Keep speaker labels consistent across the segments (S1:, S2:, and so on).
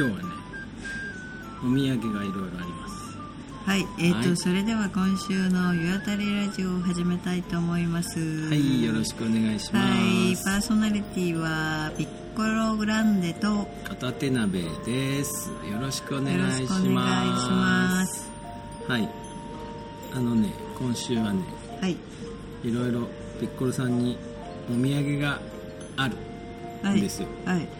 S1: 今日はねお土産がいろいろあります。
S2: はい、えーと
S1: はい。
S2: それでは今週の「湯あたりラジオ」を始めたいと思います。
S1: はいよろしくお願いします。
S2: はいパーソナリティはピッコログランデと
S1: 片手鍋です。よろしくお願い
S2: し
S1: ます。はいあのね今週はね
S2: はい。
S1: いろいろピッコロさんにお土産がある
S2: はい
S1: んですよ、
S2: はい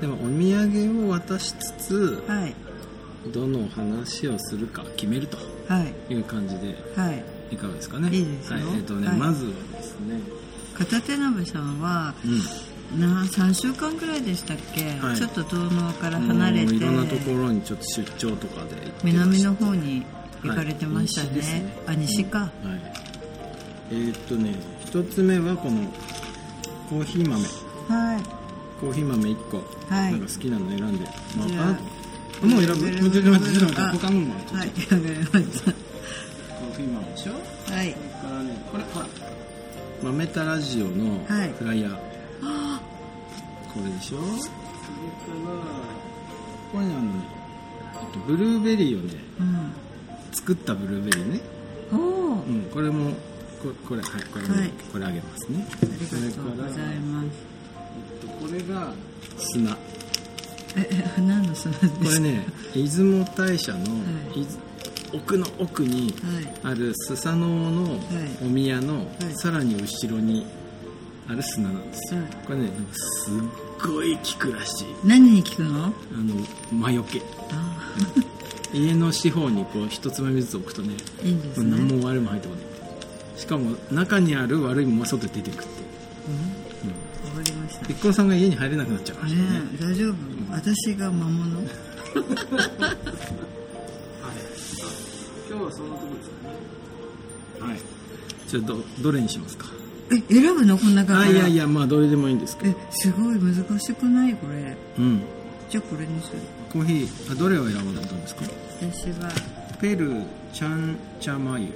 S1: でもお土産を渡しつつ
S2: はい。
S1: どの話をするか決めると
S2: はい。
S1: いう感じで
S2: はい。
S1: いかがですかね。
S2: いいですよ。
S1: はい。えっ、とね、
S2: はい。
S1: まずはですね。
S2: 片手鍋さんは
S1: うん。
S2: な3週間くらいでしたっけ、
S1: はい。
S2: ちょっと東能から離れて。
S1: いろんなところにちょっと出張とかで
S2: 南の方に行かれてましたね,、
S1: はいね。
S2: あ西か、
S1: はい。えーっとね一つ目はこのコーヒー豆。
S2: はい
S1: コーヒー豆1個、
S2: はい。
S1: なんか好きなの選んで、まあ
S2: あ。
S1: あもう選ぶ？ちょっと待ってちょっと待って
S2: あ
S1: 他のもちょっと。
S2: はいわかりまし
S1: コーヒー豆でしょ？
S2: たはい。
S1: それからねこれほら豆田ラジオの
S2: はい。
S1: フライヤー、これでしょ？それからこれねあのねえっとブルーベリーをね
S2: うん。
S1: 作ったブルーベリーね。
S2: おおあ
S1: うん、これもここれはいこれも、
S2: はい。
S1: これあげますね。
S2: りがとうございます。
S1: えっとこれが砂。
S2: え何の砂ですか
S1: れね出雲大社の、
S2: い
S1: い奥の奥にあるスサノオのお宮の、さらに後ろにある砂なんですよ、
S2: はい
S1: これねすっごい効くらしい
S2: 何に効くの
S1: あの魔除け
S2: あ
S1: 家の四方にこう一つまみずつ置くとね
S2: いいんですね
S1: 何も悪いも入ってこないしかも中にある悪いものは外出てくって、うん
S2: ました。
S1: ピッコロさんが家に入れなくなっちゃうからね。
S2: ねえ大丈夫？私が魔物？
S1: はい。今日はそんなとこですかね。はい。じゃあどどれにしますか？
S2: え選ぶの？こんな感じ
S1: あいやいやまあどれでもいいんですけど。
S2: えすごい難しくないこれ。
S1: うん。
S2: じゃあこれにする。
S1: コーヒーあどれを選ばれたんですか？
S2: 私は。
S1: ペルーチャンチャマユ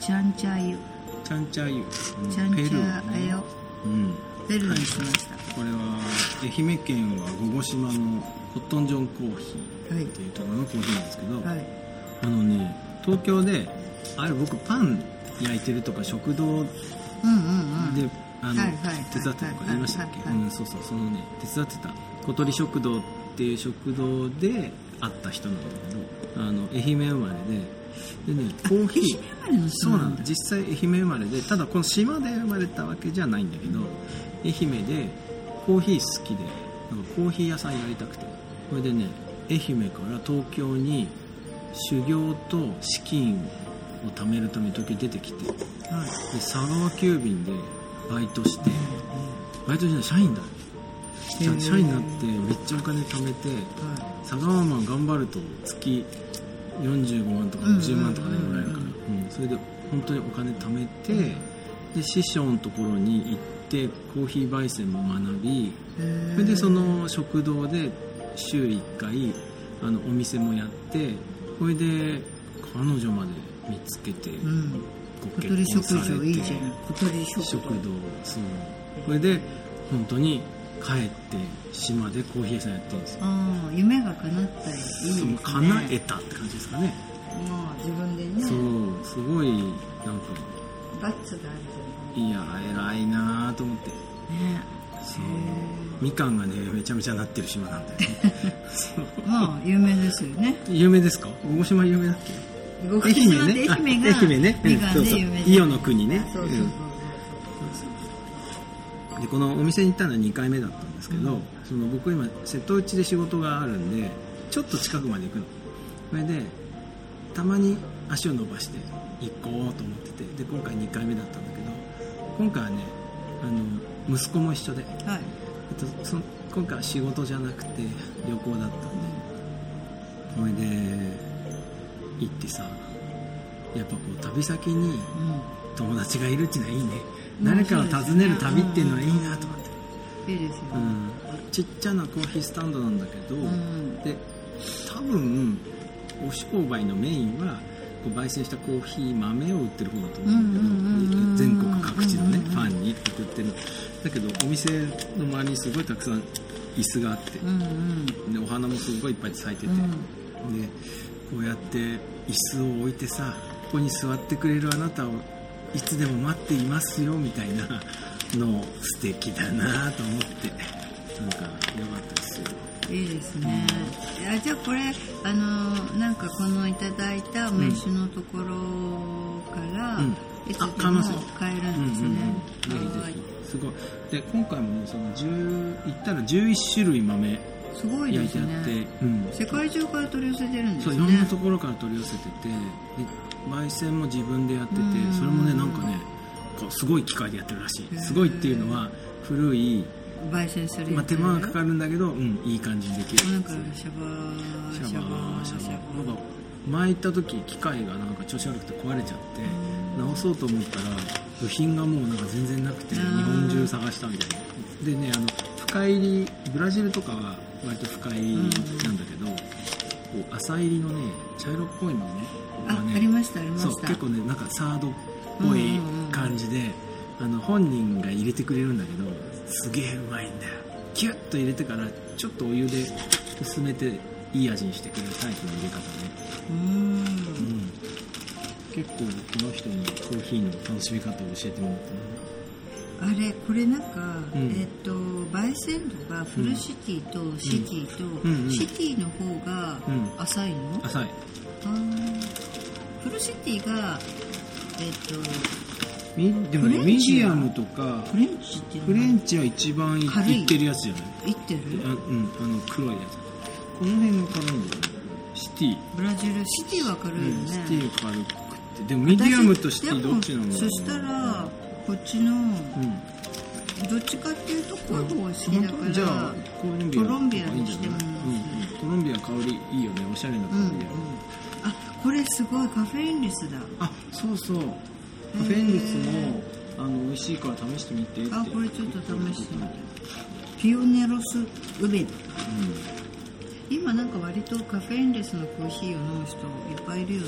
S2: ちゃんちゃゆ
S1: チャンチャユ、うん。
S2: ちゃんち
S1: ペルー
S2: ゃあよ
S1: うん
S2: ペルーにしました
S1: これは愛媛県は五後島のホットンジョンコーヒー
S2: はい
S1: っていうところのコーヒーなんですけど、
S2: はい。
S1: あのね東京であれ僕パン焼いてるとか食堂で、あの、
S2: はいはい
S1: 手伝ってとか言いましたっけ、
S2: はいはい。はい
S1: うん、そうそうそのね手伝ってた小鳥食堂っていう食堂で会った人なんだけどあの愛媛生まれででねコーヒーそうな
S2: なんだ
S1: の実際愛媛生まれでただこの島で生まれたわけじゃないんだけど愛媛でコーヒー好きでなんかコーヒー屋さんやりたくて。それでね愛媛から東京に修行と資金を貯めるために東京に出てきて。で
S2: はい。
S1: 佐川急便でバイトして。バイトじゃない社員だ。社員になってめっちゃお金貯めて
S2: は
S1: 佐川マン頑張ると月45万とか50万とかね
S2: うん。
S1: もらえるから、うん。それで本当にお金貯めて、で師匠のところに行ってコーヒー焙煎も学び
S2: い
S1: それでその食堂で週1回あのお店もやってそれで彼女まで見つけて、
S2: うん。
S1: ご結婚
S2: 食
S1: されて
S2: 堂いいじゃない小鳥食
S1: 食
S2: 堂
S1: 堂そう。それで本当に帰って島でコーヒー屋さんやってるんですよ。
S2: ああ夢が叶ったらいいですね。
S1: 叶えたって感じですかね。
S2: まあ自分でね。
S1: そうすごいなんか
S2: バッツがある
S1: いや偉いなぁと思って。
S2: ね。
S1: そう。みかんがねめちゃめちゃなってる島なんだよね。
S2: まあ有名ですよね。
S1: 有名ですか？大島有名だっけ？
S2: 愛
S1: 愛媛ね。
S2: 愛媛
S1: ね。
S2: みかんで有名
S1: 伊予の国ね。
S2: そうそうそう。
S1: でこのお店に行ったのは2回目だったんですけど、
S2: うん。
S1: その僕今瀬戸内で仕事があるんでちょっと近くまで行くの。それでたまに足を伸ばして行こうと思っててで今回2回目だったんだ今回はねあの息子も一緒で、
S2: はい。
S1: えっと、その今回は仕事じゃなくて旅行だったんで。それで行ってさやっぱこう旅先に
S2: うん。
S1: 友達がいるっていうのはいいね。
S2: うん
S1: 誰かを訪ねる旅っていうのはいいなと思って、
S2: いいですよ。ね
S1: うん、ちっちゃなコーヒースタンドなんだけど、
S2: うん。
S1: で多分お商売のメインはこう焙煎したコーヒー豆を売ってる方だと思うんだけど、全国各地のね、ファンに送ってるだけどお店の周りにすごいたくさん椅子があって、でお花もすごいいっぱい咲いてて、でこうやって椅子を置いてさここに座ってくれるあなたをいつでも待っていますよみたいなの素敵だなと思ってなんか良かったですよ
S2: いいですね、あじゃあこれあのなんかこのいただいた名刺のところから、
S1: うん。
S2: いつでも
S1: あ買え
S2: るんですね、
S1: うんうんうん、ぜ
S2: はい。
S1: ひぜひすごい。で今回もねその10言ったら11種類豆
S2: すごいで
S1: 焼いてあ
S2: すね
S1: って、うん、
S2: 世界中から取り寄せてるんですね。
S1: そういろんなところから取り寄せててで焙煎も自分でやってて
S2: うん。
S1: それもねなんかねこうすごい機械でやってるらしい。すごいっていうのは古い、
S2: 焙煎する
S1: まあ、手間がかかるんだけど、うん、いい感じにできる。
S2: なんかシャバー
S1: シャバーシャバ
S2: シャバ
S1: ー。なんか前行った時機械がなんか調子悪くて壊れちゃって直そうと思ったら部品がもうなんか全然なくて日本中探したみたいな。でねあの深入りブラジルとかは割と深入りなんだけど、こう浅入りのね茶色っぽいのね。
S2: あ、
S1: がね。
S2: ありましたありま
S1: そう
S2: した
S1: 結構ねなんかサードっぽい感じで、あの本人が入れてくれるんだけどすげえうまいんだよ。キュッと入れてからちょっとお湯で薄めていい味にしてくれるタイプの入れ方ね、
S2: うーん。
S1: うん、結構この人にコーヒーの楽しみ方を教えてもらった
S2: あれこれなんか、
S1: うん。
S2: えっ、と焙煎度がフルシティとシティと、
S1: うん。うん
S2: シティの方が
S1: うん。
S2: 浅いの、
S1: な浅い。
S2: フルシティがえっ、と
S1: ミでもねミディアムとか
S2: フレンチって
S1: フレンチは一番い
S2: 軽い
S1: いってるやつじゃない？
S2: いってる？
S1: あうんあの黒いやつ。この辺が軽いんだよねシティ。
S2: ブラジル。シティは軽いよね、
S1: うんシティ軽くて。でもミディアムとシティどっちなの
S2: そしたらこっちの
S1: うん。
S2: どっちかっていうと濃い方が好きだから
S1: じゃあコロンビア。
S2: コロンビアにしても
S1: いいんじゃない？うんうんコロンビア香りいいよねおしゃれな香
S2: うんうん。
S1: りだよ、
S2: あこれすごいカフェインレスだ。
S1: あそうそう。カフェインレスもあの美味しいから試してみてって。
S2: あこれちょっと試してみて。ピオネロスウベリ
S1: う
S2: 今なんか割とカフェインレスのコーヒーを飲む人いっぱいいるよね。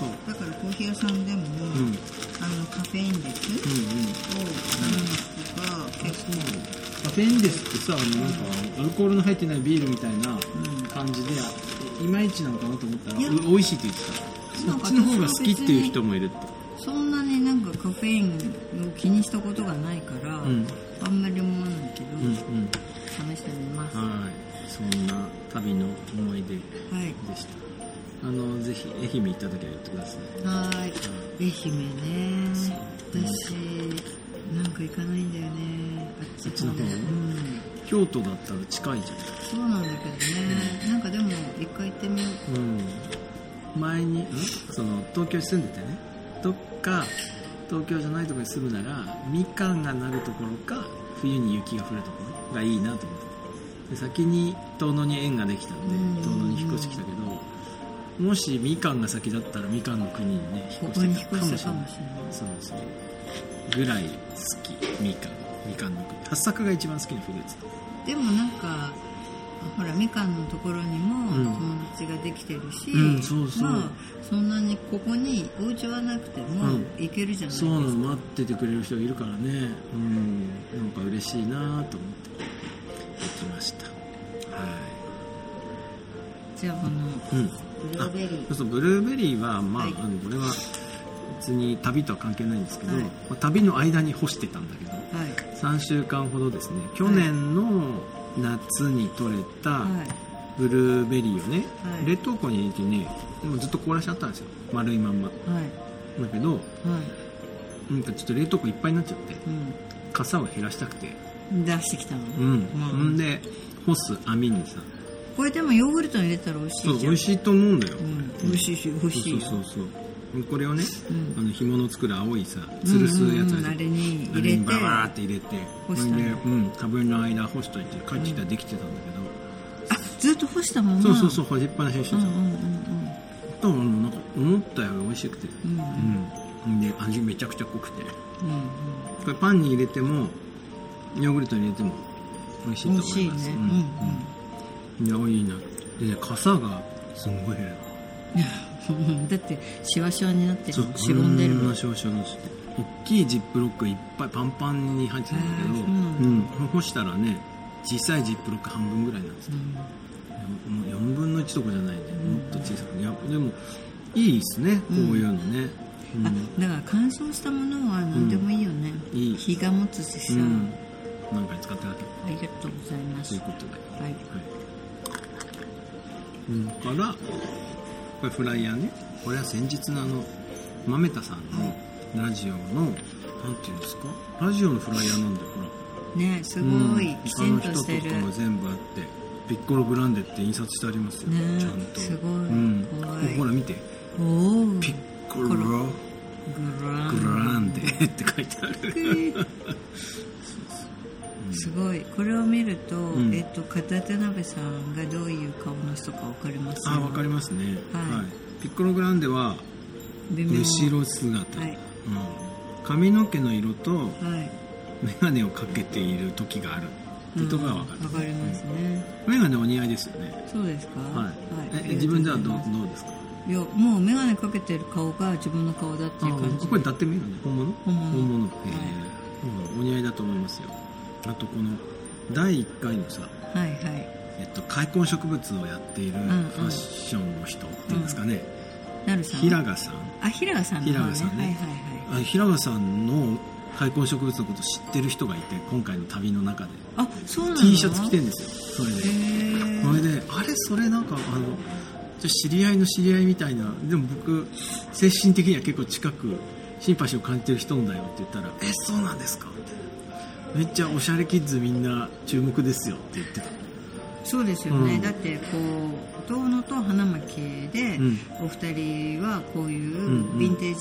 S1: 本
S2: だからコーヒー屋さんでも、
S1: んうん。
S2: あのカフェインレスを頼む人が結構、
S1: カフェインレスってさあのなんかアルコールの入ってないビールみたいな
S2: うん。
S1: 感じでいまいちなのかなと思った。ら美味しいって言ってた。そっちの方が好きっていう人もいるって。
S2: そんなカフェインを気にしたことがないから、
S1: うん。
S2: あんまり思わないけど、
S1: うんうん。
S2: 試してみます。は
S1: はい。そんな旅の思い出
S2: い。
S1: でした。あのぜひ愛媛行った時は言ってください。
S2: はーい。愛媛ね。私なんか行かないんだよね。あっ
S1: そっちの方？
S2: うん。
S1: 京都だったら近いじ
S2: そうなんだけどね、なんかでも一回行ってみよう。
S1: ゃんうん。前にん？その東京に住んでてね。どっか東京じゃないところに住むならみかんがなるところか冬に雪が降るところがいいなと思ってで先に遠野に縁ができたんで
S2: うん。
S1: 遠野に引っ越してきたけどもしみかんが先だったらみかんの国にね引っ越してたかもしれない。そうぐらい好き。みかん。みかんの国。八作が一番好きなフルーツ。
S2: でもなんかほらみかんのところにも
S1: うん。
S2: 友達ができてるし、
S1: うんそうそう。
S2: まあそんなにここにお家はなくても
S1: うん。
S2: 行けるじゃないですか、
S1: そうなの待っててくれる人がいるからね。うん。なんか嬉しいなと思って。行きました。は
S2: じゃあこのブルーベリー。
S1: そうそうブルーベリーはまあ,、
S2: はい。
S1: あのこれは別に旅とは関係ないんですけど、旅の間に干してたんだけど
S2: はい。
S1: 3週間ほどですね。去年の夏に採れた
S2: はい。
S1: ブルーベリーをね、
S2: はい。
S1: 冷凍庫に入れてねもうずっと凍らしちゃったんですよ丸いまんま。
S2: はい。
S1: だけど
S2: はい。
S1: なんかちょっと冷凍庫いっぱいになっちゃって
S2: う
S1: 傘を減らしたくて。
S2: ん出してきたの、
S1: うん、
S2: うん。
S1: んで干す網にさ。
S2: これでもヨーグルトに入れたら美味しいじゃん。
S1: そう美味しいと思うんだよ、
S2: うん、美味しいし美味しいよ。
S1: そうそうそうこれをね、
S2: うん。
S1: あの紐の作る青いさ吊るすやつ
S2: うんうんうんあれに入れて
S1: にババーって入れて
S2: 干し
S1: で、うん、かぶりの間干しといて帰ってきたらできてたんだ
S2: あずっと干したまま。
S1: けど、そうそうそう干しっぱなしにしてた、
S2: うんうんうん
S1: となんか思ったより美味しくて。
S2: うん。うん。
S1: うんで味めちゃくちゃ濃くて。
S2: うん
S1: これパンに入れてもヨーグルトに入れても美味しいと
S2: 美
S1: 思います。
S2: いね。
S1: うん。うん。いやいいな。でね傘がすんごい減る。
S2: い やだってシワシワになってしぼんでる。もん
S1: こなシワシワにして大きいジップロックいっぱいパンパンに入ってたんだけど、
S2: うなん
S1: 干したらね小さいジップロック半分ぐらいなんですよ、もう4分の1とかじゃないね。もっと小さく。いやでもいいですね。こういうのね、うん。
S2: あだから乾燥したものは何でもいいよね、
S1: うんいい。
S2: 日が持つしさ、
S1: うん。何回使ってあげる
S2: ありがとうございます。
S1: ということで。
S2: はい。
S1: うん、からこれフライヤーね。これは先日のあの豆田さんのラジオのなんていうんですか？ラジオのフライヤーなんだよほら
S2: ねすごい、
S1: うん。
S2: きちんとしてる。
S1: 他の人とかが全部あってピッコログランデって印刷してありますよ、
S2: ね。
S1: ちゃんと。
S2: すごい。
S1: うん、
S2: 怖い。
S1: ほら見て。ピッコログ
S2: ラ
S1: ン。デって書いてある
S2: すごい。これを見ると、
S1: ん。
S2: えっと片手鍋さんがどういう顔の人か分かります？
S1: あわかりますね、
S2: はい。
S1: ピッコログランデは後ろ姿、
S2: はい。
S1: うん、髪の毛の色と
S2: はい。
S1: 眼鏡をかけている時がある。っていうとが分かる、
S2: うん。わかりますね、
S1: 眼鏡お似合いですよね。
S2: そうですか？
S1: はい、
S2: ありがとうござい
S1: え自分ではどうどうですか？
S2: いやもう眼鏡かけてる顔が自分の顔だっていう感じ
S1: あこれ伊達眼鏡本物？
S2: 本物。
S1: 本物、
S2: はい。
S1: えーうんお似合いだと思いますよあとこの第1回のさ、
S2: はいはい。
S1: えっと、開墾植物をやっているフ
S2: ん
S1: ァッションの人っていうんですかね、
S2: なるさん
S1: 平賀さん。
S2: あ平賀さんの方
S1: 平賀さんね。
S2: はいはいはい。
S1: あ平賀さんの開墾植物のこと知ってる人がいて今回の旅の中で。
S2: あそうなの
S1: ？T シャツ着てんですよそれで。それであれそれなんかあの知り合いの知り合いみたいなでも僕精神的には結構近くシンパシーを感じてる人なんだよって言ったら「えそうなんですか?」ってめっちゃおしゃれキッズみんな注目ですよって言ってた。
S2: そうですよね、
S1: うん。
S2: だってこう遠野と花巻で、
S1: うん。
S2: お二人はこうい
S1: んう
S2: うん。ヴィンテー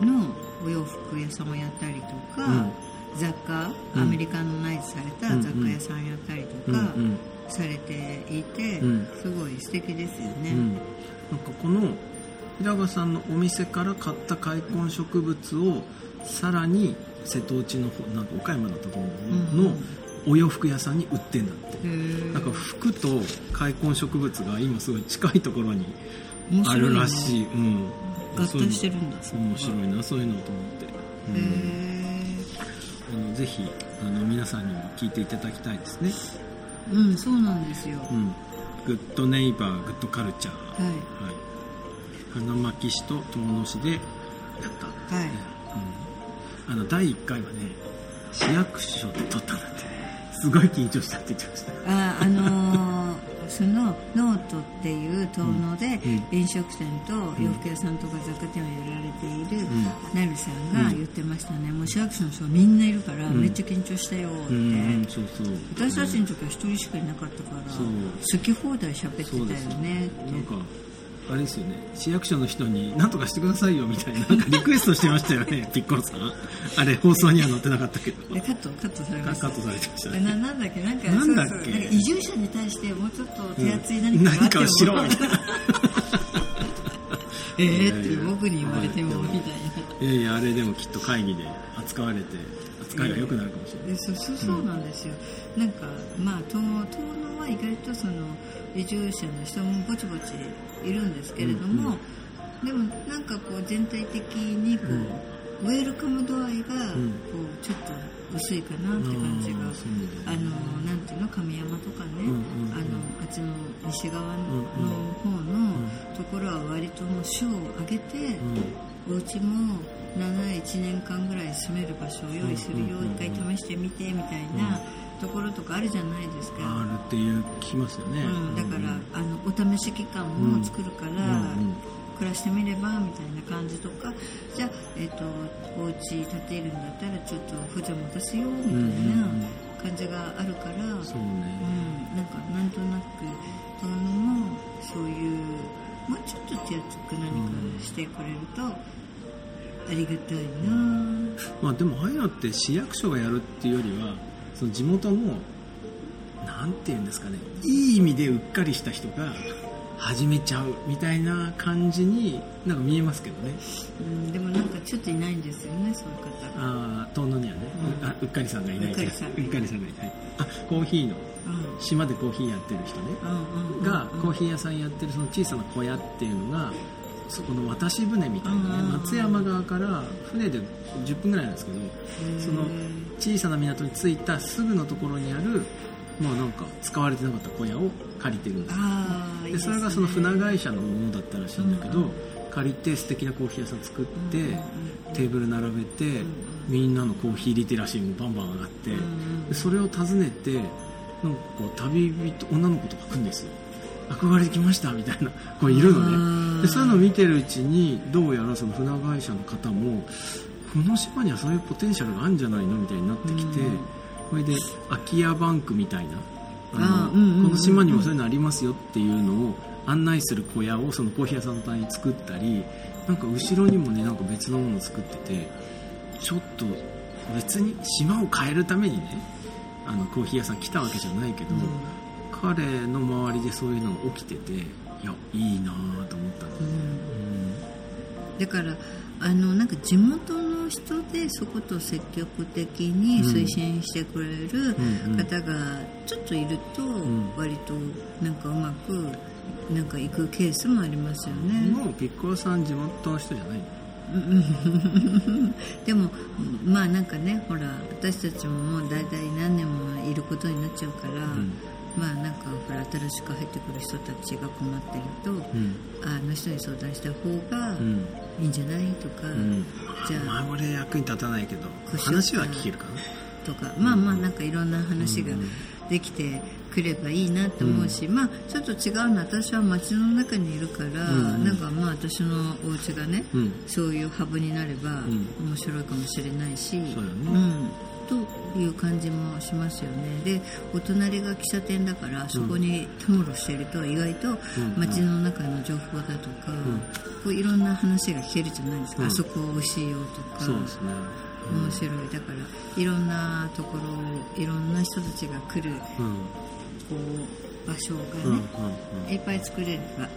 S2: ジのお洋服屋さんをやったりとか、
S1: うん。
S2: 雑貨
S1: うん。
S2: アメリカンナイズされた雑貨屋さんやったりとか
S1: ん。
S2: されていて、
S1: うん。
S2: すごい素敵ですよね、
S1: うん、なんかこの平賀さんのお店から買った開墾植物をさらに瀬戸内の方なんか岡山だったと思うの、
S2: うん。
S1: のお洋服屋さんに売ってんだって。なんか服と開墾植物が今すごい近いところにあるらしい、うん、
S2: 合体して
S1: る
S2: るんだ。
S1: 面白いなそういうのと思って、うん。
S2: へ
S1: あのぜひあの皆さんにも聞いていただきたいですね、
S2: えうんそうなんですよ、
S1: うん、グッドネイバーグッドカルチャー。
S2: はい。
S1: はい、花巻市と遠野市でやった、
S2: はい。
S1: うん、あの第1回はね市役所で撮ったんだって。すごい緊張したって言ってました
S2: ああのー そのノートっていう遠野で
S1: うん
S2: 飲食店と洋服屋さんとか雑貨店をやられている
S1: ん。
S2: なるさんが言ってましたね、もう市役所の人がみんないるから
S1: ん。
S2: めっちゃ緊張したよって、私たちの時は一人しかいなかったから好き放題喋ってたよねって。
S1: なんかあれですよね。市役所の人に何とかしてくださいよみたいななんかリクエストしてましたよね ピッコロさん。あれ放送には載ってなかったけど。
S2: でカットカットされました。
S1: カットされてました
S2: え
S1: ね
S2: ななんだっけ？なんか
S1: なんだっけ？
S2: 移住者に対してもうちょっと手厚い何
S1: うん。
S2: かがあっても、
S1: 何かをしろみたいな。
S2: えーって僕に言われてもみたいな。い
S1: やいやあれでもきっと会議で扱われて扱いが良くなるかもしれない、
S2: でそうそうそうなんですよ、なんかまあ遠遠野は意外とその移住者の人もぼちぼちいるんですけれども、でもなんかこう全体的にこう、ウェルカム度合いがこ
S1: ん
S2: うちょっと薄いかなって感じが、
S1: あ
S2: のなんていうの神山とかね、
S1: うんうんうん。
S2: あのあっちの西側の,、
S1: うんうん。
S2: 方のところは割ともう種を上げて、お家も71年間ぐらい住める場所を用意するよ、
S1: うんうんうん
S2: 一回試してみてみたいなところとかあるじゃないですか、
S1: あるっていう聞きますよね、
S2: うん、だから、あのお試し期間も作るから、
S1: うんうん
S2: 暮らしてみればみたいな感じとか。じゃあ、えっとお家建てるんだったらちょっと補助も出すよみたいな感じがあるから、
S1: そう
S2: うん。
S1: ね、
S2: なんかなんとなく遠野もそういうもうちょっと手厚く何かしてくれるとありがたいな、
S1: まあでもああいうのって市役所がやるっていうよりはその地元のなんていうんですかねいい意味でうっかりした人が始めちゃうみたいな感じになんか見えますけどね。
S2: うん、でもなんかちょっといないんですよねそういう方が、
S1: ああ遠野にはね、
S2: うん。
S1: あうっかりさんがいない。
S2: かりさん
S1: うっかりさんがいない。あコーヒーの
S2: うん。
S1: 島でコーヒーやってる人ね。
S2: うんうんうん。
S1: がコーヒー屋さんやってるその小さな小屋っていうのがそこの渡し船みたいなね
S2: うん。
S1: 松山側から船で10分ぐらいなんですけどその小さな港に着いたすぐのところにあるまあなんか使われてなかった小屋を借りてるんですよ。でそれがその船会社のものだったらしいんだけど、
S2: うん
S1: 借りて素敵なコーヒー屋さん作って、テーブル並べて、
S2: ん。
S1: みんなのコーヒーリテラシーもバンバン上がって、それを訪ねてなんかこう旅人女の子とか来るんですよ憧れてきましたみたいな子いるの
S2: うん。
S1: ねでそういうのを見てるうちにどうやらその船会社の方もこの島にはそういうポテンシャルがあるんじゃないのみたいになってきて、
S2: うん。
S1: それで空き家バンクみたいな
S2: うんうんうんうん。
S1: この島にもそういうのありますよっていうのを案内する小屋をそのコーヒー屋さんの単位に作ったりなんか後ろにもねなんか別のものを作っててちょっと別に島を変えるためにねあのコーヒー屋さん来たわけじゃないけど、彼の周りでそういうのが起きてていやいいなぁと思ったの、
S2: うん。だからあのなんか地元の人でそこと積極的に推進してくれる
S1: うんうん。
S2: 方がちょっといると
S1: ん。
S2: 割となんかうまくなんか行くケースもありますよね。
S1: もうピッコロさん地元の人じゃないの？
S2: でもまあなんかねほら私たちももう大体何年もいることになっちゃうから、
S1: ん
S2: まあなんかほら新しく入ってくる人たちが困ってると、
S1: うん。
S2: あの人に相談した方が
S1: うん。
S2: いいんじゃないとか、
S1: うん。
S2: じゃあ
S1: まあ俺役に立たないけど話は聞けるかな。
S2: とかまあまあなんかいろんな話ができてくればいいなと思うし、まあちょっと違うのは私は街の中にいるから、
S1: うん
S2: なんかまあ私のお家がね、
S1: うん。
S2: そういうハブになれば
S1: ん。
S2: 面白いかもしれないし、
S1: そうよね。
S2: うんという感じもしますよね。でお隣が喫茶店だからそこにたむろしてると意外と街の中の情報だとか、こういろんな話が聞けるじゃないですか、
S1: うん。
S2: あそこ美味しいよとか。面白い。だからいろんなところいろんな人たちが来る
S1: うん。
S2: こう場所がね、いっぱい作れれば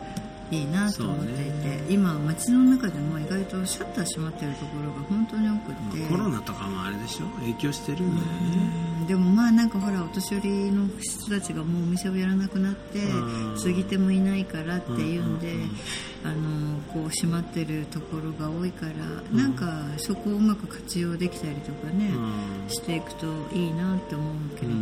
S2: いいなと思っていて、
S1: ね。
S2: 今街の中でも意外とシャッター閉まってるところが本当に多くって、
S1: うんコロナとかもあれでしょ？影響してるんだよね。
S2: うんでもまあなんかほらお年寄りの人たちがもうお店をやらなくなって
S1: うん。
S2: 継ぎ手もいないからっていうんで、あのこう閉まってるところが多いから、なんかそこをうまく活用できたりとかね、
S1: うん。
S2: していくといいなって思うけれど、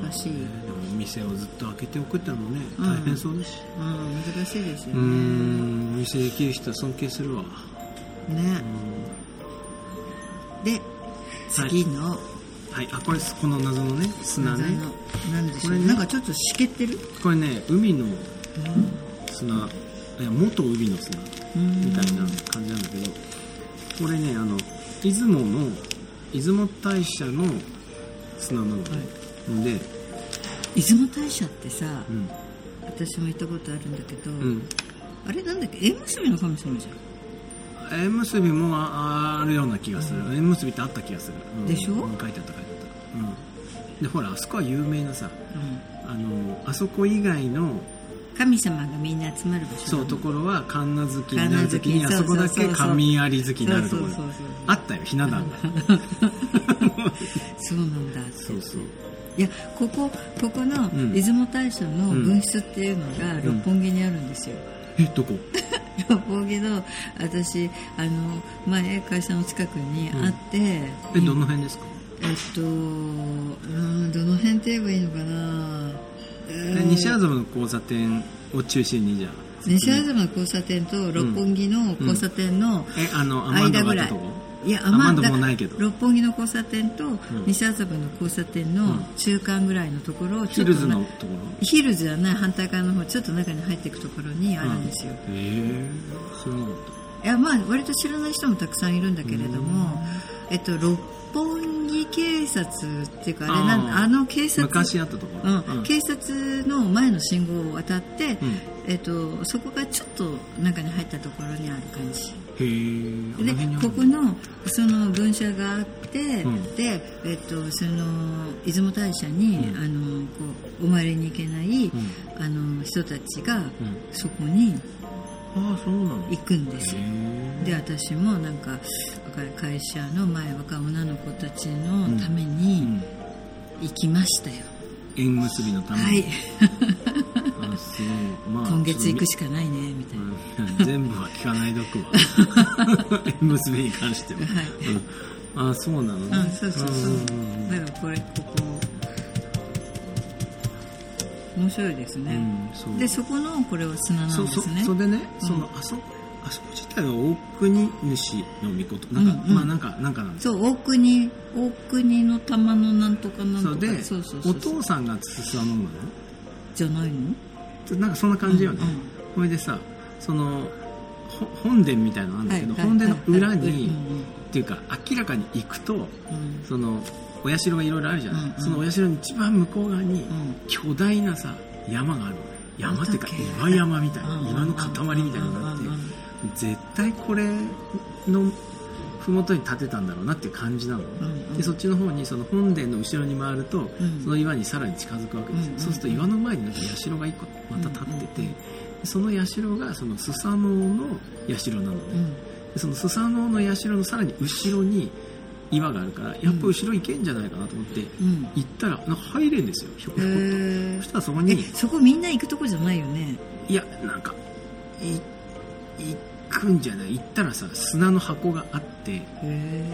S2: 難しい、
S1: でもお店をずっと開けておくってのもね
S2: うん。
S1: 大変そうだし
S2: うん、難しいですよ
S1: う
S2: ね。
S1: ん。お店できる人は尊敬するわ。
S2: ね。
S1: う
S2: で次の。
S1: んはい。あこれこの謎のね砂ね。
S2: なんでしょう、
S1: これね。
S2: なんかちょっとしけってる、
S1: これね海の砂いや元海の砂
S2: うん
S1: みたいな感じなんだけどこれねあの出雲の出雲大社の砂なのね、んで、
S2: 出雲大社ってさ、
S1: うん。
S2: 私も行ったことあるんだけど、
S1: うん、
S2: あれなんだっけ？縁結びの神様じゃん。
S1: 縁結びもああるような気がする。縁結びってあった気がする、うん。
S2: でしょ？
S1: うん書いてあった書いてあった、うん、でほらあそこは有名なさ
S2: うん。
S1: あのあそこ以外の
S2: 神様がみんな集まる場所
S1: そうところは神奈月
S2: 神
S1: 稲月に
S2: 奈月
S1: あそこだけ神有月になるところ。あったよひな壇が。
S2: そうなんだ
S1: そうそう。
S2: いやここここの
S1: うん。
S2: 出雲大社の分室っていうのが六本木にあるんですよ、
S1: えどこ？
S2: 六本木の私あの前会社の近くにあって、
S1: えどの辺ですか？
S2: えっとうんどの辺って言えばいいのかな
S1: 西麻布の交差点を中心にじゃあ。
S2: 西麻布の交差点と六本木の交差点の間ぐらい。
S1: があったとこ？
S2: いや
S1: アマンド
S2: だ
S1: もないけど。
S2: 六本木の交差点と西麻布の交差点の
S1: うん。
S2: 中間ぐらいのところをち
S1: ヒ
S2: ょっとな
S1: ルズのところ？
S2: ヒルズじゃない反対側の方ちょっと中に入っていくところにあるんですよ、
S1: へえ知らなかっ
S2: いやまあ割と知らない人もたくさんいるんだけれども、えっと、六本木警察っていうかあれなん
S1: あ
S2: の警
S1: た
S2: 察
S1: 昔あったところ。
S2: うん。警察の前の信号を渡って、
S1: うん。
S2: えっと、そこがちょっと中に入ったところにある感じ。
S1: へえ
S2: でここのその分社があって、
S1: うん。
S2: で、えっと、その出雲大社に、
S1: うん。
S2: あのこうお参りに行けない、
S1: ん。
S2: あの人たちが、
S1: うん。
S2: そこに
S1: ああそうなの
S2: 行くんです。よ
S1: へ
S2: で私もなんか会社の前若い女の子たちのために
S1: うん。
S2: 行きましたよ、
S1: 縁結びのために。
S2: はい。
S1: あそうまあ
S2: 今月行くしかないねみたいな、
S1: うん。全部は聞かないどくわ。縁結びに関しては、
S2: はい。
S1: うん、あそうなのね。
S2: うんそうそうそう。
S1: うんうんうん。
S2: だからこれここ面白いですね、
S1: うんそう。
S2: でそこのこれは砂なん
S1: そうそ
S2: ですね。
S1: それでね、
S2: うん。
S1: そのあそあそこ自体は大国主の御事。なんか、
S2: うんうん。
S1: まあなんかなんかなん
S2: そう大国大国の玉のなんとかなんとか。
S1: で
S2: そうそうそう
S1: お父さんがつすわのなの？
S2: じゃないの？
S1: なんかそんな感じよね、
S2: うんうん。
S1: それでさそのほ本殿みたいなのあるんだけど、
S2: はいはい
S1: 本殿の裏
S2: はいはい
S1: っていうか明らかに行くと
S2: うん。
S1: そのお社がいろいろあるじゃない、
S2: うんうん。
S1: そのお社の一番向こう側に
S2: うん。
S1: 巨大なさ山があるの。山っていうか岩山みたいな岩の塊みたいなのがあって絶対これの麓に建てたんだろうなっていう感じなの、
S2: うんうん。
S1: でそっちの方にその本殿の後ろに回ると、
S2: ん。
S1: その岩にさらに近づくわけですよ、
S2: うんうん。
S1: そうすると岩の前になんか社が一個また立ってて、
S2: うんうん。
S1: その社がそのスサノオの社なのね、
S2: うん。
S1: でそのスサノオの社のさらに後ろに岩があるからやっぱ後ろ行けんじゃないかなと思って
S2: うん。
S1: 行ったらなんか入れんですよひょこひょこ。っと
S2: へ
S1: そしたらそこ
S2: え
S1: に
S2: そこみんな行くとこじゃないよね。
S1: いやなんかい行くんじゃない行ったらさ砂の箱があって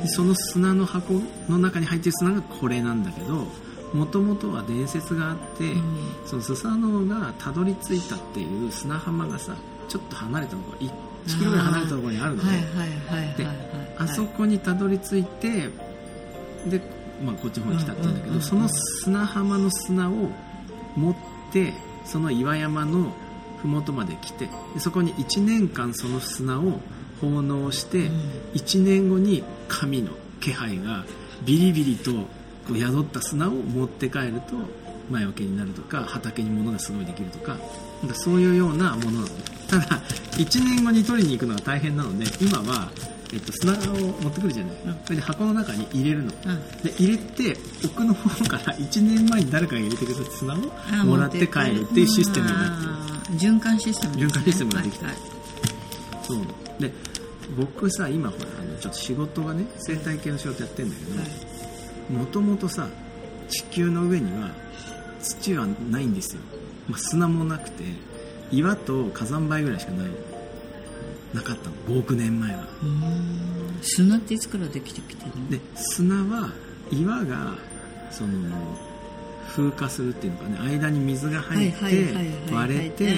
S1: その砂の箱の中に入ってる砂がこれなんだけどもともとは伝説があって、そのスサノオがたどり着いたっていう砂浜がさちょっと離れたところ1キロぐらい離れたところにあるの
S2: はい
S1: ね、で
S2: はい
S1: あそこにたどり着いてで、まあ、こっちの方に来たって言うんだけど、
S2: うんうんうんうん。
S1: その砂浜の砂を持ってその岩山の麓まで来てでそこに1年間その砂を奉納して、
S2: うん。
S1: 1年後に神の気配がビリビリとこう宿った砂を持って帰ると前分けになるとか畑に物がすごいできるとかなんかそういうようなものなの。ただ1年後に取りに行くのが大変なので今は、えっと、砂を持ってくるじゃない、それで箱の中に入れるの。
S2: うん。
S1: で入れて奥の方から1年前に誰かが入れてくれた砂を
S2: あ
S1: もらって帰るっていうシステムになってる
S2: あー循環システムね。
S1: 循環システムができた。
S2: はいはい。
S1: そう。で僕さ今ほらあのちょっと仕事がね生態系の仕事やってんだけど、
S2: はい。
S1: もともとさ地球の上には土はないんですよ、まあ、砂もなくて岩と火山灰ぐらいしかない。なかったの。5億年前は。
S2: 砂っていつからできてきてるの？
S1: で砂は岩がその風化するっていうのかね間に水が入って割れて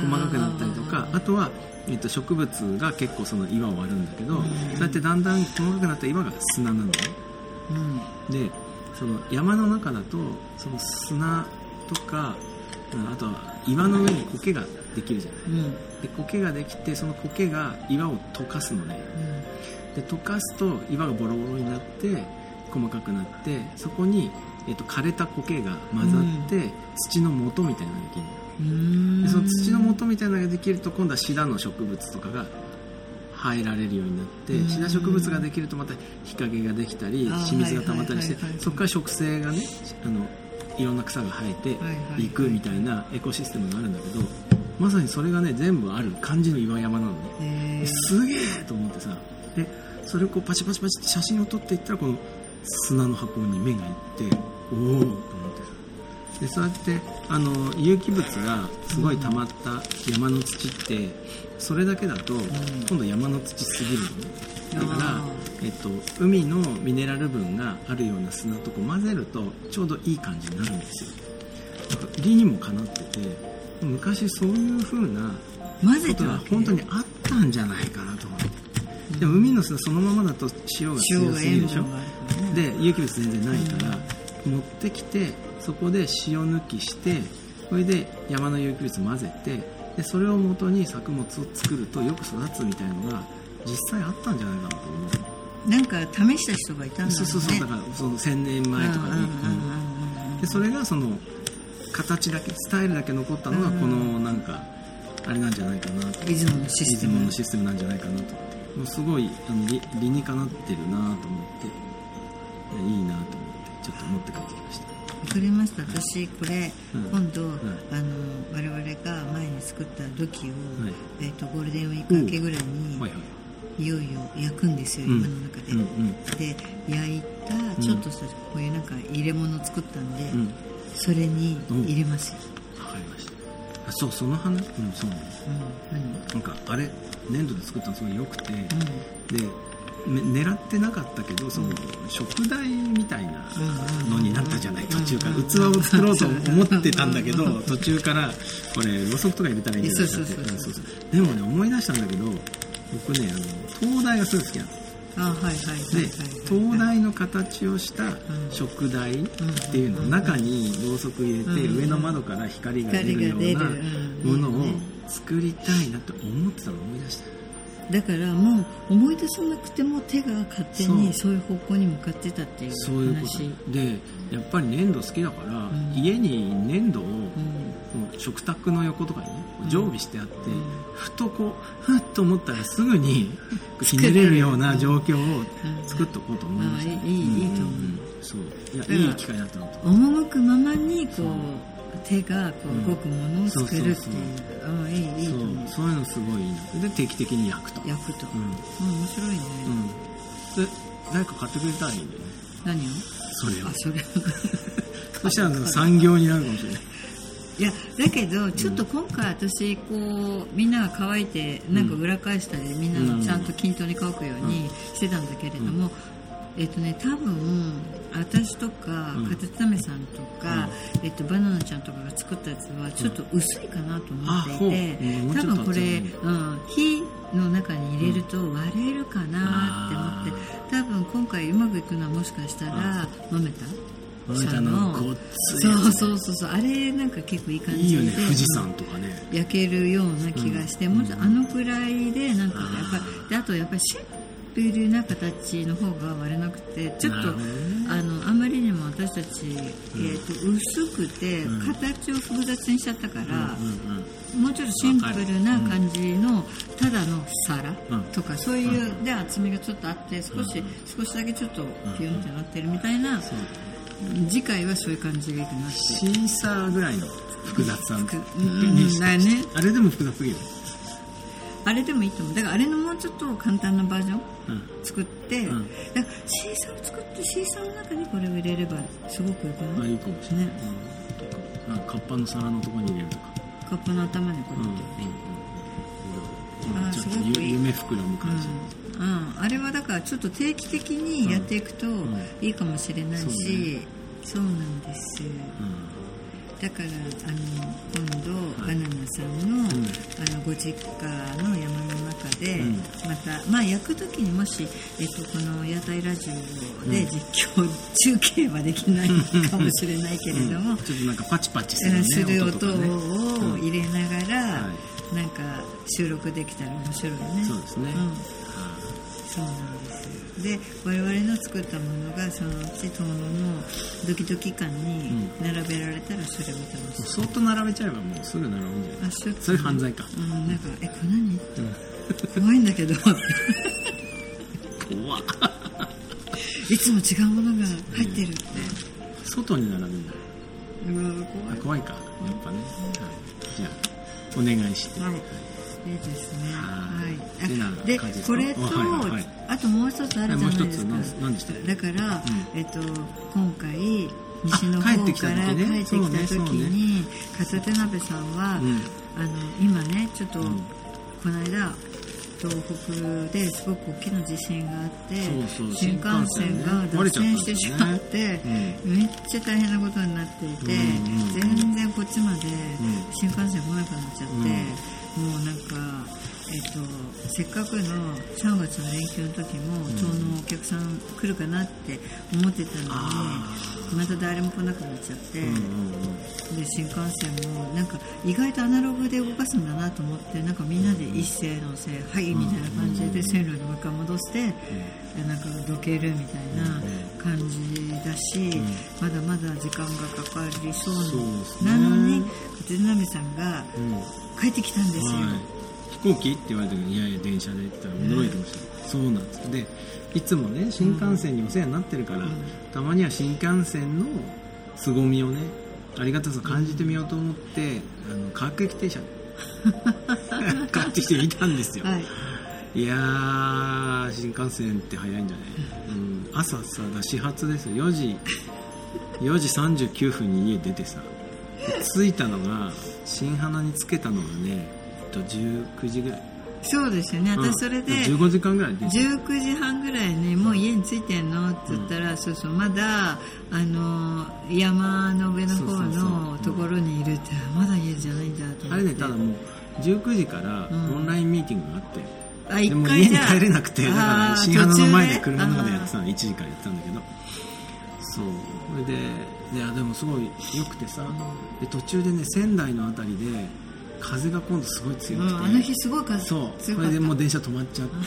S1: 細かくなったりとか
S2: あ
S1: とは、えっと、植物が結構その岩を割るんだけど
S2: うん
S1: そうやってだんだん細かくなった岩が砂なのね。
S2: うん。
S1: でその山の中だとその砂とかうんあとは岩の上に苔ができるじゃない。
S2: うん。
S1: で苔ができてその苔が岩を溶かすのね。で溶かすと岩がボロボロになって細かくなってそこに、えっと、枯れた苔が混ざって、土の元みたいなのができるでその土の元みたいなのができると今度はシダの植物とかが生えられるようになって
S2: うん。
S1: シダ植物ができるとまた日陰ができたり清水が溜まったりしてそこから植生がねあのいろんな草が生えて
S2: はい
S1: くみたいなエコシステムがあるんだけどまさにそれがね全部ある感じの岩山なのね。すげえと思ってさ。でそれをこうパチパチパチって写真を撮っていったらこの砂の箱に目がいっておおと思ってでそうやってあの有機物がすごい溜まった山の土ってそれだけだと今度山の土すぎるのね。だから
S2: あ、
S1: えっと、海のミネラル分があるような砂とこう混ぜるとちょうどいい感じになるんですよ。だから理にもかなってて昔そういう風な
S2: 混ぜ
S1: ことが
S2: たわけ
S1: 本当にあったんじゃないかなと思ってでも海の砂そのままだと塩が強すぎるでしょ？で有機物全然ないから、持ってきてそこで塩抜きしてそれで山の有機物混ぜてでそれを元に作物を作るとよく育つみたいのが実際あったんじゃないかなと思う
S2: なんか試した人がいたんだね。
S1: そうそうそうだからその1000年前とかに、
S2: うんうんうん
S1: うんでそれがその形だけスタイルだけ残ったのがこのなんかあれなんじゃないかなと。
S2: うん出雲のシステム。
S1: ムのシステムなんじゃないかなと。もうすごいあの理理にかなってるなと思って。いいなと思ってちょっと持って帰ってきました。
S2: わかりました。私これ、
S1: うん。
S2: 今度、
S1: ん。
S2: あの我々が前に作った土器を、
S1: はい。
S2: えー、とゴールデンウィーク明けぐらいに、
S1: はいはい。
S2: いよいよ焼くんですよ、
S1: うん。
S2: 今の中で、
S1: うんうん。
S2: で焼いたちょっとしたこういうなんか入れ物作ったんで、
S1: うん。
S2: それに入れますよ、
S1: わかりました。あそうその話うんそうなんです
S2: うん、何？
S1: なんかあれ粘土で作ったのすごい良くて、
S2: うん。
S1: でめ狙ってなかったけどその食材みたいなのになったじゃない途中から器を作ろうと思ってたんだけど途中からこれろうそくとか入れたらいいんじゃないかってでもね思い出したんだけど僕ねあの灯台がすごい好きなの。
S2: あはいはいはいはい
S1: で灯台の形をした食台っていうの
S2: うん。
S1: 中にろうそく入れて
S2: うん。
S1: 上の窓から光が出るようなものを
S2: ね
S1: 作りたいなと思ってたのを思い出した
S2: だからもう思い出さなくても手が勝手にそう。いう方向に向かってたっていう話。
S1: そういうこと。でやっぱり粘土好きだから、
S2: ん。
S1: 家に粘土を
S2: うん。
S1: 食卓の横とかに常備してあって、
S2: うん。
S1: ふとこうふっと思ったらすぐに ひねれるような状況を作っとこうと思いました、
S2: あいいいいいいと思う。
S1: そう。いやいい機会だったなと。
S2: 赴くままにこ
S1: う
S2: 手がこ
S1: う
S2: 動くものを作るっていういいいいと思う
S1: そういうのすごいいいな。で定期的に焼くと。
S2: 焼くと
S1: うん
S2: うん面白いね。
S1: うんで誰か買ってくれたらいいんだよね
S2: 何を？
S1: それを
S2: あそれ。
S1: そしたら産業になるかもしれない。
S2: いやだけどちょっと今回私こうみんなが乾いてなんか裏返したりみんながちゃんと均等に乾くようにしてたんだけれども、えっとね多分私とか
S1: うん。
S2: 片手めさんとか、えっと、バナナちゃんとかが作ったやつはちょっと薄いかなと思っていて、
S1: う。うん
S2: 多分これ、うん、火の中に入れると割れるかなって思って、多分今回うまくいくのはもしかしたら豆田
S1: 豆田の
S2: そうそうそうそうあれなんか結構いい感じで
S1: いいよね富士山とかね。
S2: 焼けるような気がして、
S1: うん。
S2: もうちょっとあのくらいでなんかねやっぱりであとやっぱりシンプルな形の方が割れなくてちょっとあのあまりにも私たち、えー、と薄くて
S1: うん。
S2: 形を複雑にしちゃったから、
S1: うんうん
S2: もうちょっとシンプルな感じのただの皿
S1: うん。
S2: とかそういうで厚みがちょっとあって少し少しだけちょっとピュンってなってるみたいな次回はそういう感じになって。
S1: シーサーぐらいの複雑さ
S2: くうん。だよね。
S1: あれでも複雑すぎる
S2: あれでもいいと思う。だからあれのもうちょっと簡単なバージョン
S1: うん
S2: 作って、
S1: うん。
S2: だからシーサーを作ってシーサーの中にこれを入れればすごくよくない？
S1: あいいかもしれない、
S2: ね。
S1: うん、とかあカッパの皿のところに入れるとか。
S2: カップの頭にこ
S1: うんうん
S2: れ入れて、
S1: うん。うん
S2: あー
S1: ちょっと
S2: すごくいい。
S1: 夢膨らむ感じ、
S2: うん。うん、あれはだからちょっと定期的にやっていくと
S1: ん。
S2: いいかもしれない
S1: そう
S2: し、
S1: ね。
S2: そうなんですだからあの今度バナナさんの,、あのご実家の山の中で、
S1: うん。
S2: また、まあ、焼く時にもし、えっと、この屋台ラジオで実況、中継はできないかもしれないけれども、
S1: うん。ちょっとなんかパチパチする,、
S2: 音を入れながら、
S1: は
S2: なんか収録できたら面白いね。
S1: そうですね、
S2: そうなんですで我々の作ったものがそのうち遠野のドキドキ感に並べられたらそれを見てま
S1: い
S2: す、
S1: そっと並べちゃえばもうすぐ並ぶんじゃない？
S2: あしょ
S1: それ犯罪か。
S2: うんなんか「えこれ何?
S1: うん」
S2: 怖いんだけど。
S1: 怖っ。
S2: いつも違うものが入ってるって、
S1: 外に並ぶんだ
S2: うわ怖い。
S1: あ怖いか。やっぱね、はい、じゃあお願いして、
S2: はいいいですね。
S1: はい。
S2: でこれと、
S1: あ
S2: ともう一つあるじゃないですか。だから、
S1: う
S2: えっと、今回西の方から帰ってきた時に片手鍋さんは、
S1: うん。
S2: あの今ねちょっと、
S1: うん。
S2: この間東北ですごく大きな地震があって新幹線が脱線してしまって、めっちゃ大変なことになっていて、全然こっちまで
S1: ん。
S2: 新幹線来なくなっちゃって、もうなんか、えっと、せっかくの3月の連休の時も
S1: ん。
S2: 遠のお客さん来るかなって思ってたのに、
S1: あ
S2: また誰も来なくなっちゃって。
S1: うんうん
S2: で新幹線もなんか意外とアナログで動かすんだなと思ってなんかみんなで一斉のせいはいみたいな感じで線路にもう一回戻してでなんかどけるみたいな感じだしまだまだ時間がかかりそうな。のに勝波さんが
S1: うんうん。
S2: 帰ってきたんですよ、
S1: はい、飛行機って言われたけどいやいや電車でって言ったら驚いてました、そうなんです。でいつもね新幹線にお世話になってるから、
S2: うん。
S1: たまには新幹線の凄みをねありがたさを感じてみようと思って、あの各駅停車。買ってきてみたんですよ、
S2: はい。
S1: いやー新幹線って早いんじゃない、うん、朝さだ始発ですよ。4時4時39分に家出てさ。で着いたのが新花につけたのがねと19時ぐらい。
S2: そうですよね。
S1: うん。
S2: 私それで、
S1: 15時間ぐらいで。
S2: 19時半ぐらいにもう家に着いてんの？って言ったら、そうそうまだあの山の上の方のところにいるってまだ家じゃないんだと思って。
S1: あれねただもう19時から
S2: うん。
S1: オンラインミーティングがあって、
S2: あ
S1: で
S2: 一回じゃあ
S1: も家に帰れなくてだから新花の前で車の中でやって
S2: あ
S1: たの1時間やってたんだけど。そう。それでいやでもすごい良くてさで途中でね仙台のあたりで風が今度すごい強くて、
S2: ーうんあの日すごい風
S1: そう。これでもう電車止まっちゃって。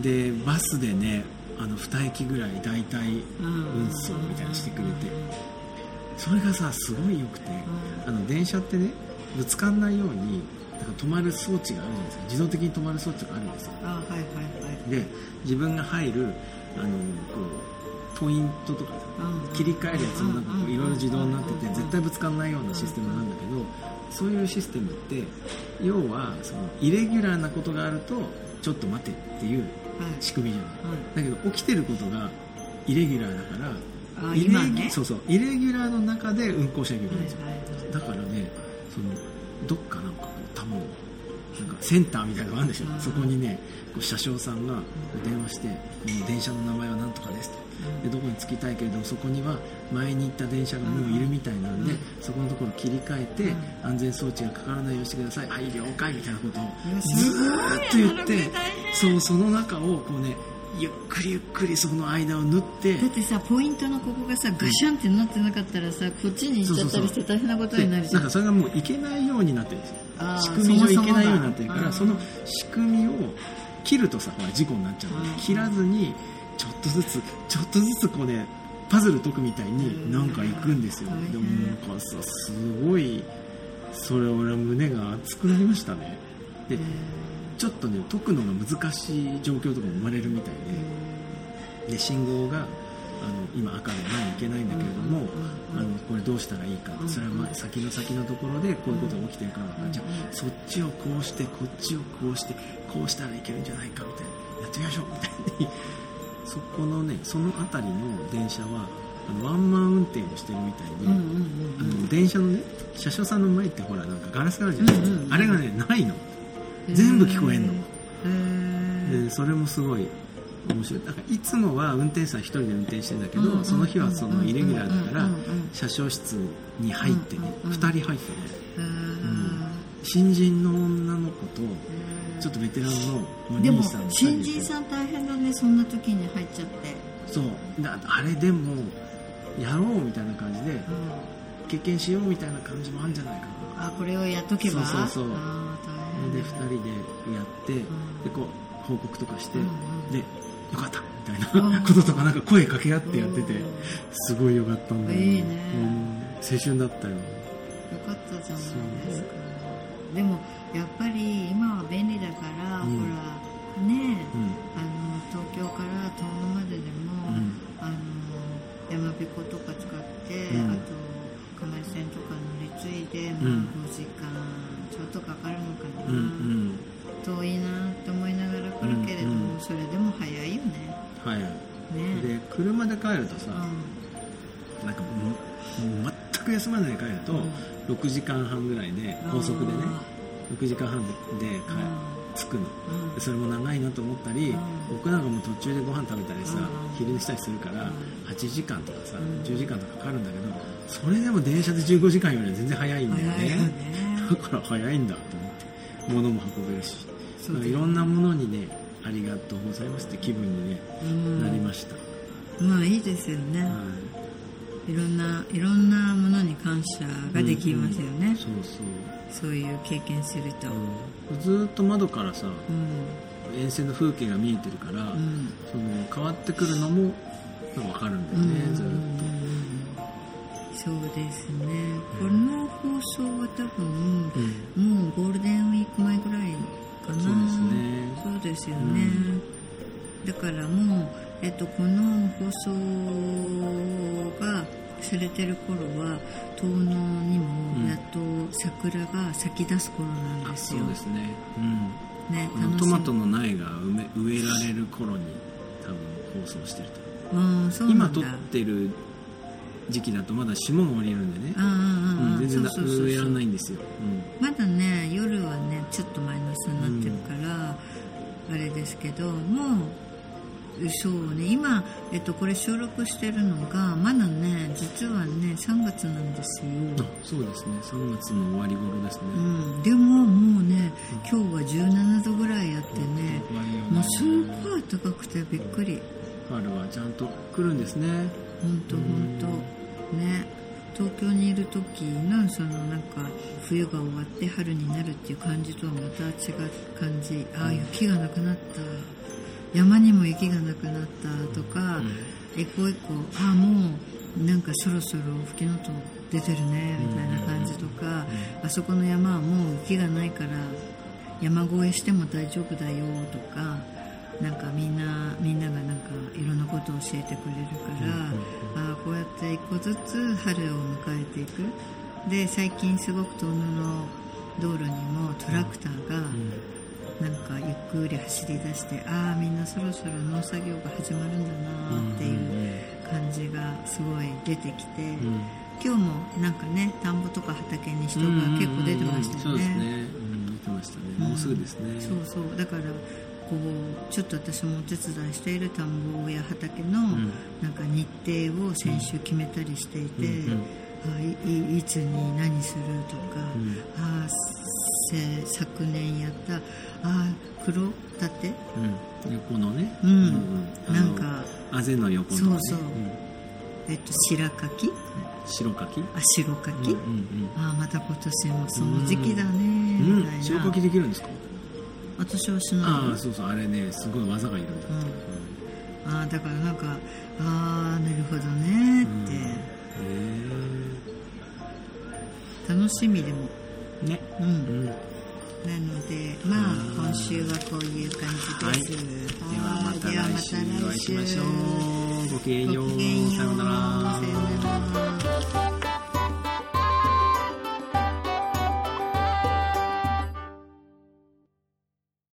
S1: でバスでねあの2駅ぐらい大体運送みたいにしてくれて。それがさすごい良くてあの電車ってねぶつかんないようにだから止まる装置があるじゃないですか自動的に止まる装置があるんですよ。
S2: あはいはいはい。
S1: で自分が入るあのこうポイントとか
S2: うん
S1: 切り替えるやつもなんかこういろいろ自動になってて
S2: うん
S1: 絶対ぶつかんないようなシステムなんだけどそういうシステムって要はそのイレギュラーなことがあるとちょっと待てっていう
S2: はい。
S1: 仕組みじゃない。
S2: はい。
S1: だけど起きてることがイレギュラーだから
S2: あ
S1: 今
S2: 夢ね
S1: そうそうイレギュラーの中で運行しなきゃいけないんですよ。
S2: はいはい。
S1: だからねそのどっかなんかなんかセンターみたいなのがあるんですよ
S2: うん
S1: そこにね車掌さんが電話して「この電車の名前は何とかです」と。でどこに着きたいけれどもそこには前に行った電車がもういるみたいなんで、
S2: うん。
S1: そこのところ切り替えて、
S2: うん。
S1: 安全装置がかからないようにしてください。はい了解みたいなことをずーっと言ってそうその中をこうねゆっくりゆっくりその間を縫って
S2: だってさポイントのここがさガシャンってなってなかったらさこっちに行っちゃったりして大変なこと
S1: で
S2: になるじゃん。
S1: なんかそれがもういけないようになってるんですよ仕組み上いけないようになってるからその仕組みを切るとさほら事故になっちゃうの。で
S2: うん。
S1: 切らずにちょっとずつちょっとずつこうねパズル解くみたいになんか行くんですよ。
S2: うん
S1: でもなんかさすごいそれ俺は胸が熱くなりましたね。でちょっとね解くのが難しい状況とかも生まれるみたいで。で信号があの今赤で前に行けないんだけれども、あのこれどうしたらいいかそれはまあ先の先のところでこういうことが起きてるからじゃあそっちをこうしてこっちをこうしてこうしたらいけるんじゃないかみたいなやってみましょうみたいに。そこのねその辺りの電車はあのワンマン運転をしてるみたいに、
S2: うんうん
S1: あの電車のね車掌さんの前ってほらなんかガラスがあるじゃない？ですか、あれがねないの。全部聞こえんの。
S2: へー。
S1: でそれもすごい面白い。だからいつもは運転手さん一人で運転してんだけど、
S2: うん
S1: その日はそのイレギュラーだから、
S2: うんうんうん
S1: 車掌室に入ってね、
S2: うん。うん
S1: 2人入ってね。
S2: へー
S1: 新人の女の子とちょっとベテランのお
S2: でも
S1: 兄さん
S2: 新人
S1: ん
S2: さん大変だねそんな時に入っちゃって、
S1: そう。だあれでもやろうみたいな感じで
S2: うん。
S1: 経験しようみたいな感じもあるんじゃないかな。
S2: あこれをやっとけば？
S1: そうそうそう。で
S2: 変
S1: 2人でやって、
S2: ん。
S1: でこう報告とかして、
S2: うんうん。
S1: でよかったみたいなこととかなんか声かけ合ってやってて
S2: うん。
S1: すごいよかったんだよ
S2: いいね。
S1: うん。青春だったよ
S2: よかったじゃないですか。でもやっぱり今は便利だから、
S1: うん。
S2: ほらね
S1: うん。
S2: あの東京から遠野まででも、
S1: うん。
S2: あの山彦とか使って、
S1: うん。
S2: あと釜石線とか乗り継いで、まあ、
S1: うん。
S2: 5時間ちょっとかかるのかな、
S1: うんうん
S2: 遠いなって思いながら来るけれども、
S1: うんうん。
S2: それでも早いよね。
S1: はい。
S2: ね。
S1: で車で帰るとさ、
S2: う
S1: なんかもう全く休まないで帰ると、
S2: うん。
S1: 6時間半ぐらいで高速でね6時間半で帰着くの。
S2: うん。
S1: でそれも長いなと思ったり、
S2: うん。
S1: 僕なんかもう途中でご飯食べたりさ、
S2: うん。
S1: 昼寝したりするから、
S2: うん。
S1: 8時間とかさ、
S2: うん。
S1: 10時間とかかかるんだけどそれでも電車で15時間よりは全然早いんだよね。
S2: ね。
S1: だから早いんだと思って物も運べるし
S2: そう
S1: いろんなものにねありがとうございますって気分に、ね
S2: うん。
S1: なりました、
S2: まあいいですよね、
S1: はい。
S2: いろんないろんなものに感謝ができますよね、
S1: そうそう。
S2: そういう経験すると。
S1: うん。ずーっと窓からさ
S2: うん。
S1: 沿線の風景が見えてるから、
S2: うん。
S1: その変わってくるのも分かるんだよね、ずーっ
S2: そうですね。この放送は多分
S1: と、うん。
S2: もうゴールデンウィーク前ぐらいかな。
S1: そうですね。
S2: そうですよね、だからもう、えっと、この放送がされてる頃は東能にもやっと桜が咲き出す頃なん
S1: あ
S2: ですよ、
S1: そうですね、うん、
S2: ね
S1: トマトの苗が植えられる頃に多分放送してると。今撮ってる時期だとまだ霜も降りるんでね。うん、全然な
S2: そうそうそう
S1: 植えられないんですよ、
S2: まだね夜はねちょっとマイナスになってるから、あれですけどもそうね今、えっと、これ収録してるのがまだね実はね3月なんですよ、
S1: うん、あそうですね。3月の終わり頃ですね、
S2: うん、でももうね今日は17度ぐらいあってねもうすっごい暖かくてびっくり。
S1: 春はちゃんと来るんですね。
S2: 本当本当ね。東京にいる時のそのなんか冬が終わって春になるっていう感じとはまた違う感じ。ああ雪がなくなった。山にも雪がなくなったとか、エコエコああもうなんかそろそろ吹きのと出てるねみたいな感じとか、あそこの山はもう雪がないから山越えしても大丈夫だよとかなんかみんなみんながなんかいろんなことを教えてくれるから、ああこうやって一個ずつ春を迎えていく。で最近すごく遠野の道路にもトラクターがなんかゆっくり走り出してああみんなそろそろ農作業が始まるんだなっていう感じがすごい出てきて、今日もなんかね田んぼとか畑に人が結構出てましたよね。
S1: そうですね、うん、出てましたね。もうすぐですね、
S2: そうそう。だからこうちょっと私もお手伝いしている田んぼや畑の
S1: ん。
S2: なんか日程を先週決めたりしていて、いいいつに何するとか、
S1: ん。
S2: あせ昨年やったあ黒立て？
S1: うん、横のね、
S2: うん。
S1: あの
S2: なんか
S1: あぜの横のね。
S2: そうそう。ん。えっと白柿？
S1: 白柿？
S2: あ白柿、
S1: うんうん。
S2: あまた今年もその時期だね
S1: うん。
S2: みたいな、
S1: 白柿できるんですか？
S2: 私はしない。
S1: ああそうそうあれねすごい技がいるんだって、
S2: ああだからなんかああなるほどねって、
S1: へ
S2: 楽しみでも
S1: えね。
S2: うん、
S1: うん。で
S2: なのでまあ今週はこういう感じです、
S1: はまた
S2: ではま
S1: 来週お会いしましょう。ごきげんよう。
S2: ごきげんよう。
S1: さようなら